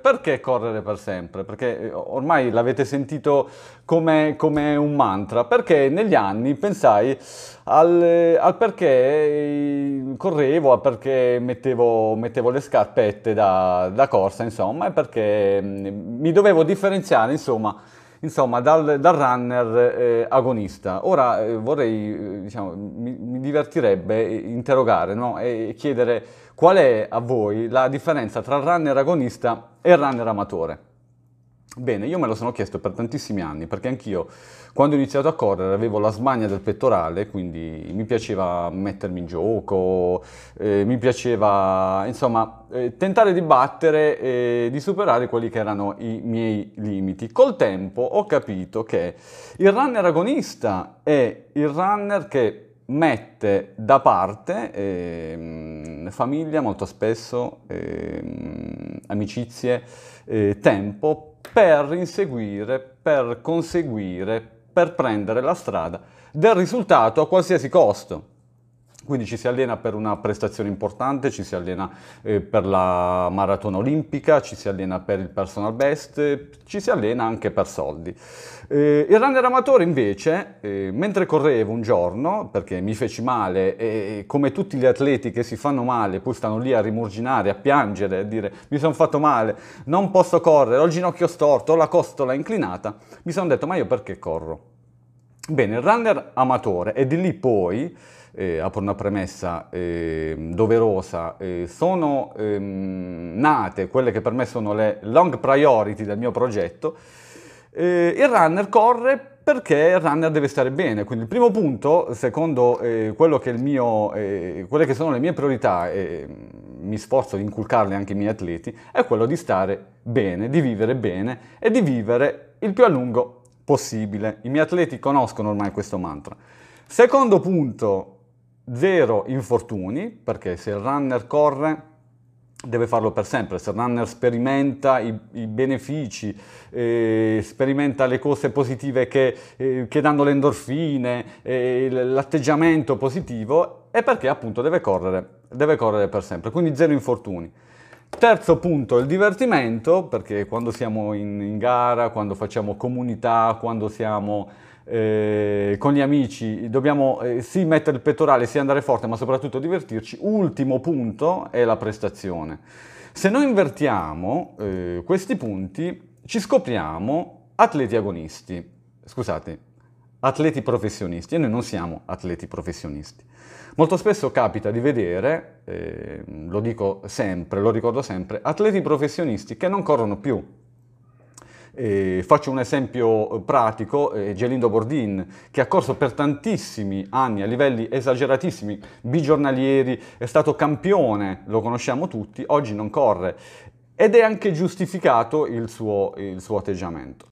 Perché correre per sempre? Perché eh, ormai l'avete sentito come, come, un mantra, perché negli anni pensai al, al perché correvo, al perché mettevo, mettevo le scarpette da, da, corsa, insomma, e perché mm, mi dovevo differenziare, insomma, insomma dal, dal runner eh, agonista. Ora eh, vorrei, eh, diciamo, mi, mi divertirebbe interrogare no? e chiedere qual è a voi la differenza tra runner agonista e runner amatore. Bene, io me lo sono chiesto per tantissimi anni, perché anch'io quando ho iniziato a correre avevo la smania del pettorale, quindi mi piaceva mettermi in gioco, eh, mi piaceva insomma eh, tentare di battere e di superare quelli che erano i miei limiti. Col tempo ho capito che il runner agonista è il runner che mette da parte eh, famiglia molto spesso, eh, amicizie, eh, tempo per inseguire, per conseguire, per prendere la strada del risultato a qualsiasi costo. Quindi ci si allena per una prestazione importante, ci si allena eh, per la maratona olimpica, ci si allena per il personal best, ci si allena anche per soldi. Eh, il runner amatore invece, eh, mentre correvo un giorno, perché mi feci male e come tutti gli atleti che si fanno male, poi stanno lì a rimurginare, a piangere, a dire mi sono fatto male, non posso correre, ho il ginocchio storto, ho la costola inclinata, mi sono detto ma io perché corro? Bene, il runner amatore e di lì poi eh, apro una premessa eh, doverosa, eh, sono ehm, nate quelle che per me sono le long priority del mio progetto, eh, il runner corre perché il runner deve stare bene. Quindi il primo punto, secondo eh, che mio, eh, quelle che sono le mie priorità, e mi sforzo di inculcarle anche ai miei atleti, è quello di stare bene, di vivere bene e di vivere il più a lungo possibile. I miei atleti conoscono ormai questo mantra. Secondo punto, zero infortuni, perché se il runner corre deve farlo per sempre, se il runner sperimenta i, i benefici, eh, sperimenta le cose positive che, eh, che danno le endorfine, eh, l'atteggiamento positivo, è perché appunto deve correre, deve correre per sempre, quindi zero infortuni. Terzo punto, il divertimento, perché quando siamo in, in gara, quando facciamo comunità, quando siamo eh, con gli amici dobbiamo eh, sì mettere il pettorale, sì andare forte, ma soprattutto divertirci. Ultimo punto è la prestazione. Se noi invertiamo eh, questi punti, ci scopriamo atleti agonisti. Scusate, atleti professionisti e noi non siamo atleti professionisti. Molto spesso capita di vedere, eh, lo dico sempre, lo ricordo sempre, atleti professionisti che non corrono più, eh, faccio un esempio pratico, eh, Gelindo Bordin, che ha corso per tantissimi anni a livelli esageratissimi, bigiornalieri, è stato campione, lo conosciamo tutti, oggi non corre ed è anche giustificato il suo, il suo atteggiamento.